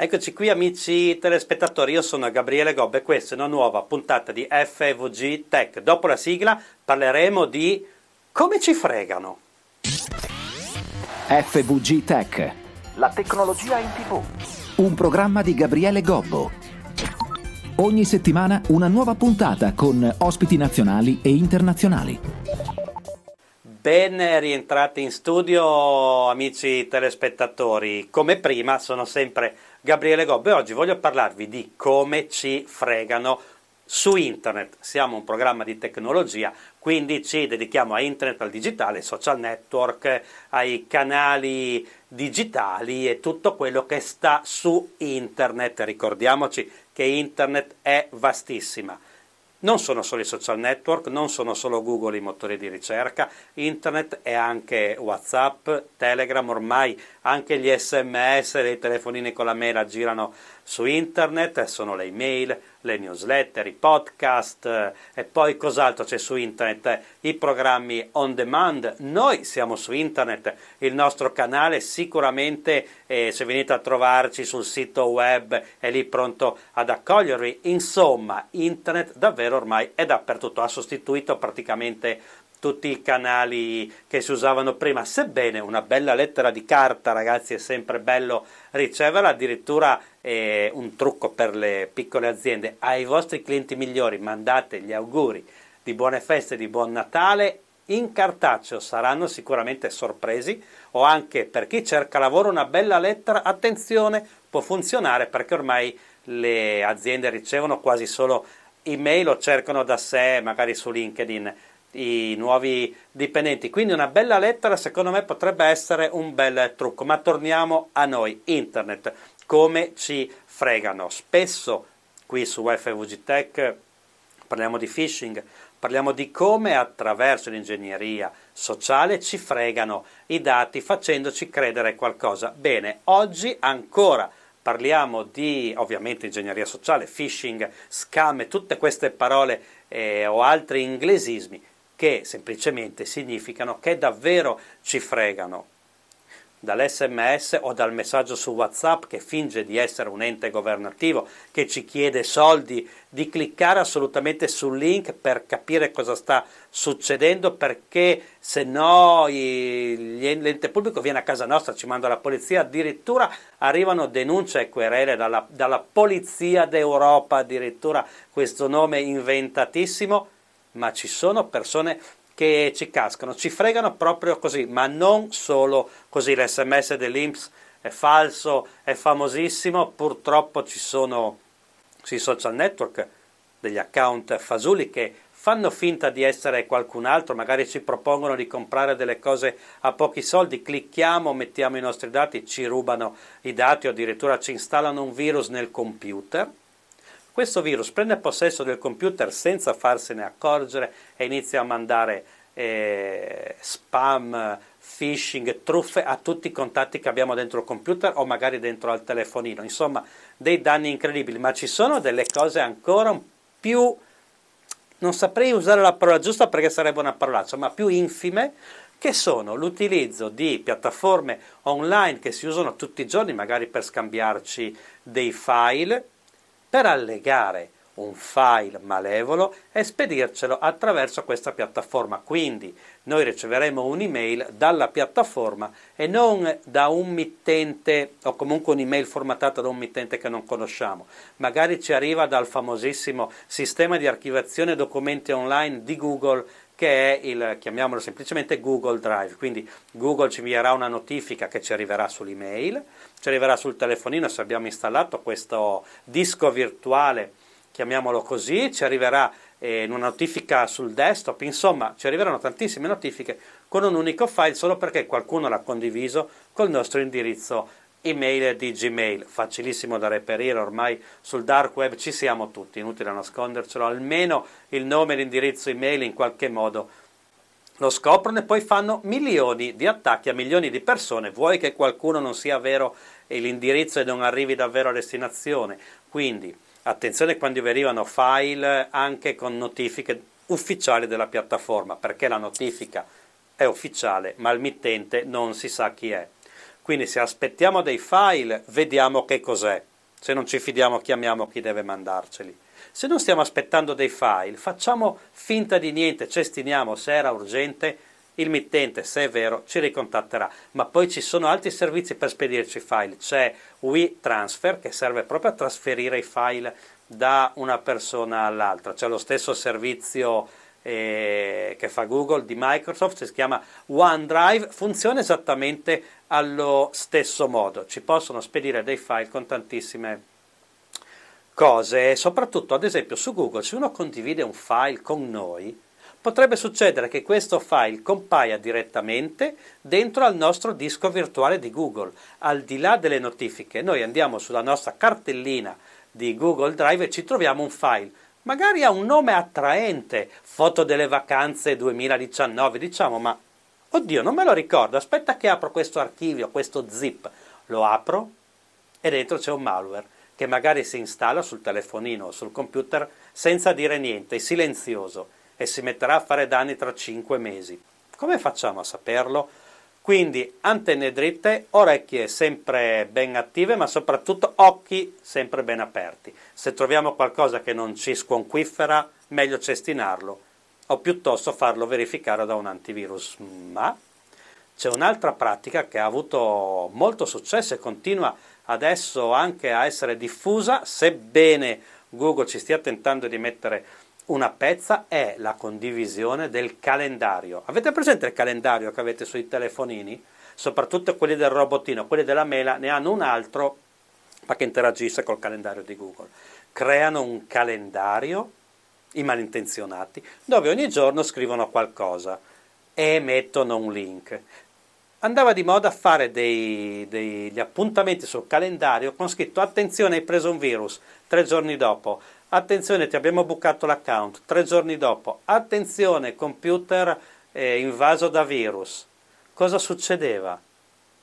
Eccoci qui amici telespettatori, io sono Gabriele Gobbe e questa è una nuova puntata di FVG Tech. Dopo la sigla parleremo di come ci fregano. FVG Tech. La tecnologia in tv. Un programma di Gabriele Gobbo. Ogni settimana una nuova puntata con ospiti nazionali e internazionali. Ben rientrati in studio amici telespettatori. Come prima sono sempre Gabriele Gobbe. Oggi voglio parlarvi di come ci fregano su internet. Siamo un programma di tecnologia, quindi ci dedichiamo a internet, al digitale, ai social network, ai canali digitali e tutto quello che sta su internet. Ricordiamoci che internet è vastissima. Non sono solo i social network, non sono solo Google i motori di ricerca, internet è anche Whatsapp, Telegram, ormai anche gli sms, le telefonine con la mela girano su internet, sono le email, le newsletter, i podcast eh, e poi cos'altro c'è su internet? I programmi on demand. Noi siamo su internet, il nostro canale sicuramente eh, se venite a trovarci sul sito web è lì pronto ad accogliervi. Insomma, internet davvero ormai è dappertutto, ha sostituito praticamente tutti i canali che si usavano prima, sebbene una bella lettera di carta, ragazzi, è sempre bello riceverla, addirittura eh, un trucco per le piccole aziende, ai vostri clienti migliori mandate gli auguri di buone feste, di buon Natale. In cartaceo, saranno sicuramente sorpresi o anche per chi cerca lavoro una bella lettera, attenzione, può funzionare perché ormai le aziende ricevono quasi solo email o cercano da sé, magari su LinkedIn, i nuovi dipendenti. Quindi una bella lettera secondo me potrebbe essere un bel trucco, ma torniamo a noi, internet, come ci fregano. Spesso qui su FVG Tech parliamo di phishing, parliamo di come attraverso l'ingegneria sociale ci fregano i dati facendoci credere qualcosa. Bene, oggi ancora parliamo di ovviamente ingegneria sociale, phishing, scam tutte queste parole eh, o altri inglesismi che semplicemente significano che davvero ci fregano. dall'SMS o dal messaggio su WhatsApp che finge di essere un ente governativo, che ci chiede soldi, di cliccare assolutamente sul link per capire cosa sta succedendo, perché se no l'ente pubblico viene a casa nostra, ci manda la polizia, addirittura arrivano denunce e querele dalla, dalla Polizia d'Europa, addirittura questo nome inventatissimo ma ci sono persone che ci cascano, ci fregano proprio così, ma non solo così. L'SMS dell'Inps è falso, è famosissimo, purtroppo ci sono sui social network degli account fasuli che fanno finta di essere qualcun altro, magari ci propongono di comprare delle cose a pochi soldi, clicchiamo, mettiamo i nostri dati, ci rubano i dati o addirittura ci installano un virus nel computer questo virus prende possesso del computer senza farsene accorgere e inizia a mandare eh, spam, phishing, truffe a tutti i contatti che abbiamo dentro il computer o magari dentro al telefonino. Insomma, dei danni incredibili, ma ci sono delle cose ancora più non saprei usare la parola giusta perché sarebbe una parolaccia, ma più infime, che sono l'utilizzo di piattaforme online che si usano tutti i giorni, magari per scambiarci dei file, per allegare un file malevolo e spedircelo attraverso questa piattaforma. Quindi noi riceveremo un'email dalla piattaforma e non da un mittente o comunque un'email formattata da un mittente che non conosciamo. Magari ci arriva dal famosissimo sistema di archiviazione documenti online di Google che è il, chiamiamolo semplicemente Google Drive, quindi Google ci invierà una notifica che ci arriverà sull'email, ci arriverà sul telefonino se abbiamo installato questo disco virtuale, chiamiamolo così, ci arriverà eh, una notifica sul desktop, insomma ci arriveranno tantissime notifiche con un unico file solo perché qualcuno l'ha condiviso col nostro indirizzo email di Gmail, facilissimo da reperire, ormai sul dark web ci siamo tutti, inutile nascondercelo, almeno il nome e l'indirizzo email in qualche modo lo scoprono e poi fanno milioni di attacchi a milioni di persone, vuoi che qualcuno non sia vero e l'indirizzo e non arrivi davvero a destinazione, quindi attenzione quando arrivano file anche con notifiche ufficiali della piattaforma, perché la notifica è ufficiale ma il mittente non si sa chi è. Quindi se aspettiamo dei file, vediamo che cos'è. Se non ci fidiamo, chiamiamo chi deve mandarceli. Se non stiamo aspettando dei file, facciamo finta di niente, cestiniamo se era urgente, il mittente, se è vero, ci ricontatterà. Ma poi ci sono altri servizi per spedirci file. C'è WeTransfer che serve proprio a trasferire i file da una persona all'altra. C'è lo stesso servizio eh, che fa Google di Microsoft, si chiama OneDrive, funziona esattamente allo stesso modo. Ci possono spedire dei file con tantissime cose, soprattutto ad esempio su Google, se uno condivide un file con noi, potrebbe succedere che questo file compaia direttamente dentro al nostro disco virtuale di Google. Al di là delle notifiche, noi andiamo sulla nostra cartellina di Google Drive e ci troviamo un file. Magari ha un nome attraente, foto delle vacanze 2019, diciamo, ma oddio, non me lo ricordo, aspetta che apro questo archivio, questo zip, lo apro e dentro c'è un malware che magari si installa sul telefonino o sul computer senza dire niente, silenzioso e si metterà a fare danni tra 5 mesi. Come facciamo a saperlo? Quindi antenne dritte, orecchie sempre ben attive, ma soprattutto occhi sempre ben aperti. Se troviamo qualcosa che non ci sconquiffera, meglio cestinarlo o piuttosto farlo verificare da un antivirus. Ma c'è un'altra pratica che ha avuto molto successo e continua adesso anche a essere diffusa, sebbene Google ci stia tentando di mettere una pezza, è la condivisione del calendario. Avete presente il calendario che avete sui telefonini? Soprattutto quelli del robotino, quelli della mela ne hanno un altro ma che interagisce col calendario di Google. Creano un calendario, i malintenzionati, dove ogni giorno scrivono qualcosa e mettono un link andava di moda fare dei, degli appuntamenti sul calendario con scritto attenzione hai preso un virus, tre giorni dopo, attenzione ti abbiamo bucato l'account, tre giorni dopo, attenzione computer eh, invaso da virus. Cosa succedeva?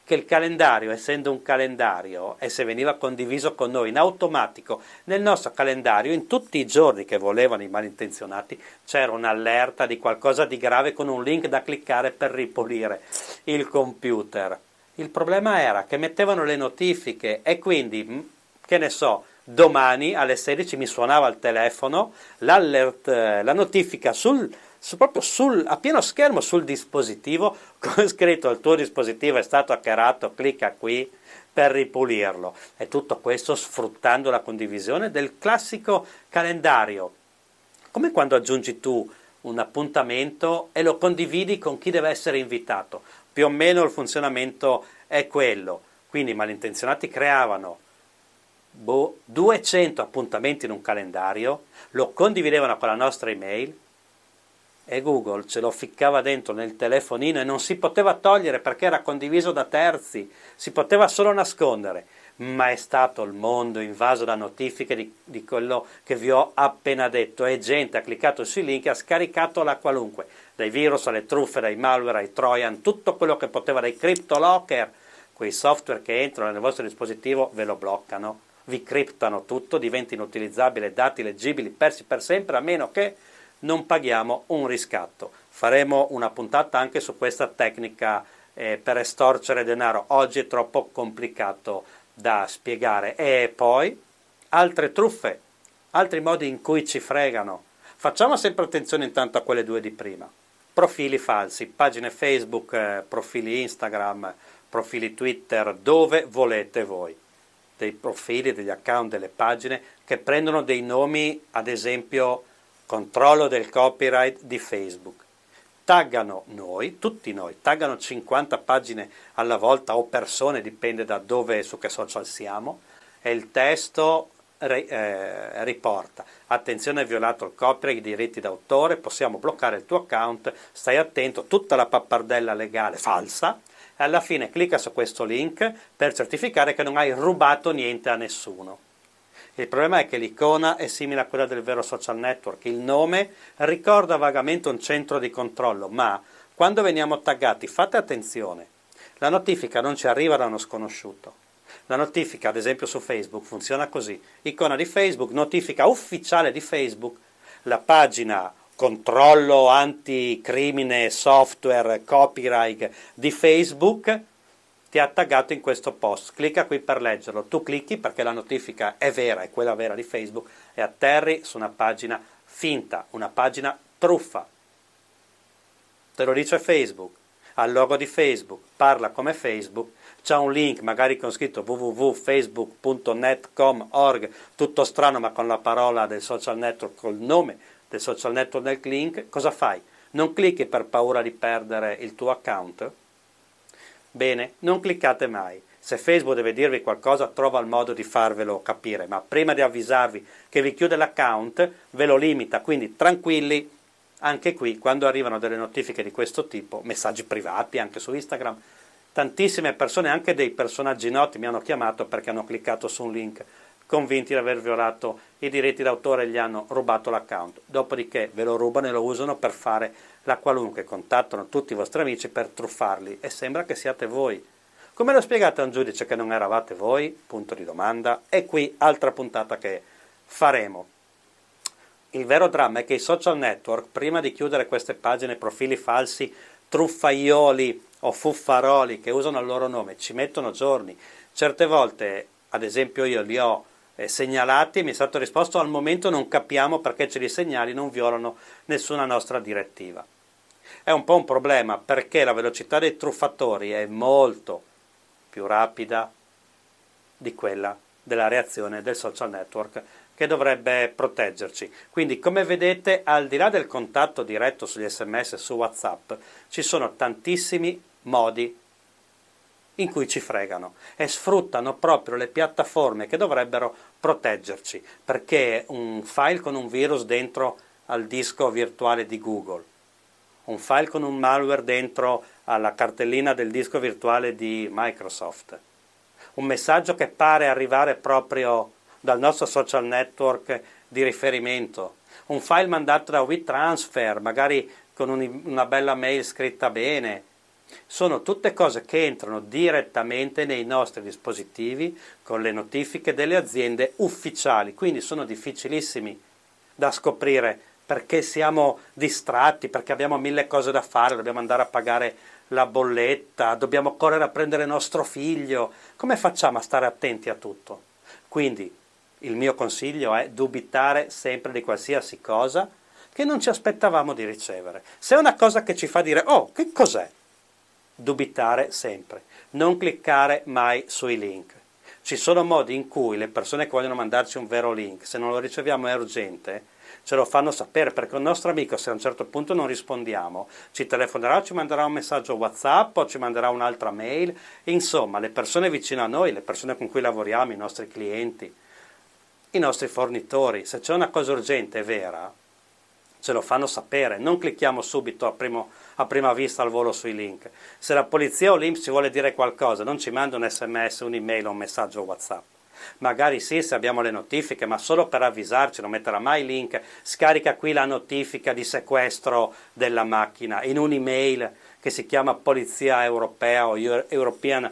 che il calendario, essendo un calendario, e se veniva condiviso con noi in automatico nel nostro calendario, in tutti i giorni che volevano i malintenzionati, c'era un'allerta di qualcosa di grave con un link da cliccare per ripulire il computer. Il problema era che mettevano le notifiche e quindi, mm, che ne so, domani alle 16 mi suonava il telefono, l'alert, eh, la notifica sul su, proprio sul, a pieno schermo sul dispositivo con scritto il tuo dispositivo è stato hackerato, clicca qui per ripulirlo. E tutto questo sfruttando la condivisione del classico calendario. Come quando aggiungi tu un appuntamento e lo condividi con chi deve essere invitato. Più o meno il funzionamento è quello. Quindi i malintenzionati creavano boh, 200 appuntamenti in un calendario, lo condividevano con la nostra email e Google ce lo ficcava dentro nel telefonino e non si poteva togliere perché era condiviso da terzi, si poteva solo nascondere, ma è stato il mondo invaso da notifiche di, di quello che vi ho appena detto e gente ha cliccato sui link e ha scaricato la qualunque, dai virus alle truffe, dai malware, ai trojan, tutto quello che poteva, dai cryptolocker, quei software che entrano nel vostro dispositivo ve lo bloccano, vi criptano tutto, diventa inutilizzabile, dati leggibili persi per sempre a meno che non paghiamo un riscatto. Faremo una puntata anche su questa tecnica eh, per estorcere denaro. Oggi è troppo complicato da spiegare. E poi altre truffe, altri modi in cui ci fregano. Facciamo sempre attenzione intanto a quelle due di prima. Profili falsi, pagine Facebook, eh, profili Instagram, profili Twitter, dove volete voi. Dei profili, degli account, delle pagine che prendono dei nomi, ad esempio, controllo del copyright di Facebook. Taggano noi, tutti noi, taggano 50 pagine alla volta o persone, dipende da dove e su che social siamo, e il testo eh, riporta attenzione hai violato il copyright, i diritti d'autore, possiamo bloccare il tuo account, stai attento, tutta la pappardella legale falsa alla fine clicca su questo link per certificare che non hai rubato niente a nessuno. Il problema è che l'icona è simile a quella del vero social network, il nome ricorda vagamente un centro di controllo, ma quando veniamo taggati fate attenzione, la notifica non ci arriva da uno sconosciuto. La notifica, ad esempio su Facebook, funziona così. Icona di Facebook, notifica ufficiale di Facebook, la pagina controllo anticrimine software copyright di Facebook ti ha taggato in questo post, clicca qui per leggerlo, tu clicchi perché la notifica è vera, è quella vera di Facebook e atterri su una pagina finta, una pagina truffa. Te lo dice Facebook, ha il logo di Facebook, parla come Facebook, c'è un link magari con scritto www.facebook.net.com.org, tutto strano ma con la parola del social network, col nome del social network nel link, cosa fai? Non clicchi per paura di perdere il tuo account? Bene, non cliccate mai. Se Facebook deve dirvi qualcosa, trova il modo di farvelo capire, ma prima di avvisarvi che vi chiude l'account, ve lo limita, quindi tranquilli, anche qui quando arrivano delle notifiche di questo tipo, messaggi privati anche su Instagram, tantissime persone, anche dei personaggi noti, mi hanno chiamato perché hanno cliccato su un link convinti di aver violato i diritti d'autore e gli hanno rubato l'account. Dopodiché ve lo rubano e lo usano per fare la qualunque, contattano tutti i vostri amici per truffarli e sembra che siate voi. Come lo spiegate a un giudice che non eravate voi? Punto di domanda. E qui altra puntata che faremo. Il vero dramma è che i social network, prima di chiudere queste pagine profili falsi, truffaioli o fuffaroli che usano il loro nome, ci mettono giorni. Certe volte, ad esempio io li ho segnalati e mi è stato risposto al momento non capiamo perché ce li segnali non violano nessuna nostra direttiva. È un po' un problema perché la velocità dei truffatori è molto più rapida di quella della reazione del social network che dovrebbe proteggerci. Quindi, come vedete, al di là del contatto diretto sugli sms e su WhatsApp, ci sono tantissimi modi in cui ci fregano e sfruttano proprio le piattaforme che dovrebbero proteggerci, perché un file con un virus dentro al disco virtuale di Google, un file con un malware dentro alla cartellina del disco virtuale di Microsoft, un messaggio che pare arrivare proprio dal nostro social network di riferimento, un file mandato da WeTransfer, magari con un, una bella mail scritta bene, sono tutte cose che entrano direttamente nei nostri dispositivi con le notifiche delle aziende ufficiali, quindi sono difficilissimi da scoprire perché siamo distratti, perché abbiamo mille cose da fare, dobbiamo andare a pagare la bolletta, dobbiamo correre a prendere nostro figlio. Come facciamo a stare attenti a tutto? Quindi il mio consiglio è dubitare sempre di qualsiasi cosa che non ci aspettavamo di ricevere. Se è una cosa che ci fa dire, oh, che cos'è? Dubitare sempre, non cliccare mai sui link. Ci sono modi in cui le persone che vogliono mandarci un vero link, se non lo riceviamo è urgente, ce lo fanno sapere perché un nostro amico se a un certo punto non rispondiamo ci telefonerà, ci manderà un messaggio WhatsApp o ci manderà un'altra mail, insomma le persone vicino a noi, le persone con cui lavoriamo, i nostri clienti, i nostri fornitori, se c'è una cosa urgente e vera, ce lo fanno sapere, non clicchiamo subito a, primo, a prima vista al volo sui link. Se la polizia o l'Inps ci vuole dire qualcosa, non ci manda un sms, un'email o un messaggio WhatsApp. Magari sì, se abbiamo le notifiche, ma solo per avvisarci, non metterà mai link, scarica qui la notifica di sequestro della macchina in un'email che si chiama Polizia Europea o European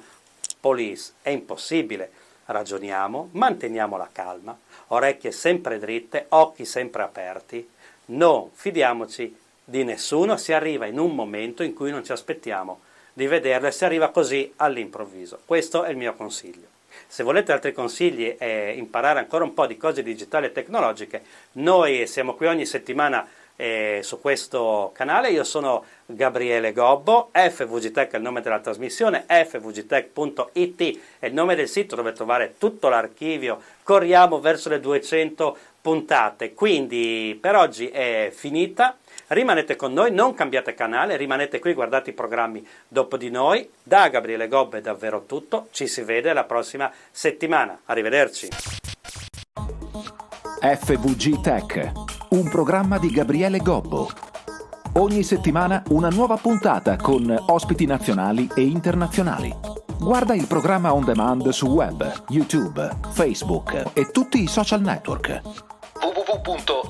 Police. È impossibile. Ragioniamo, manteniamo la calma, orecchie sempre dritte, occhi sempre aperti non fidiamoci di nessuno, si arriva in un momento in cui non ci aspettiamo di vederlo e si arriva così all'improvviso. Questo è il mio consiglio. Se volete altri consigli e imparare ancora un po' di cose digitali e tecnologiche, noi siamo qui ogni settimana eh, su questo canale. Io sono Gabriele Gobbo, FVGTech è il nome della trasmissione, fvgtech.it è il nome del sito dove trovare tutto l'archivio. Corriamo verso le 200 puntate. Quindi per oggi è finita. Rimanete con noi, non cambiate canale, rimanete qui, guardate i programmi dopo di noi. Da Gabriele Gobbo è davvero tutto. Ci si vede la prossima settimana. Arrivederci. FVG Tech, un programma di Gabriele Gobbo. Ogni settimana una nuova puntata con ospiti nazionali e internazionali. Guarda il programma on demand su web, YouTube, Facebook e tutti i social network www.fvgtech.it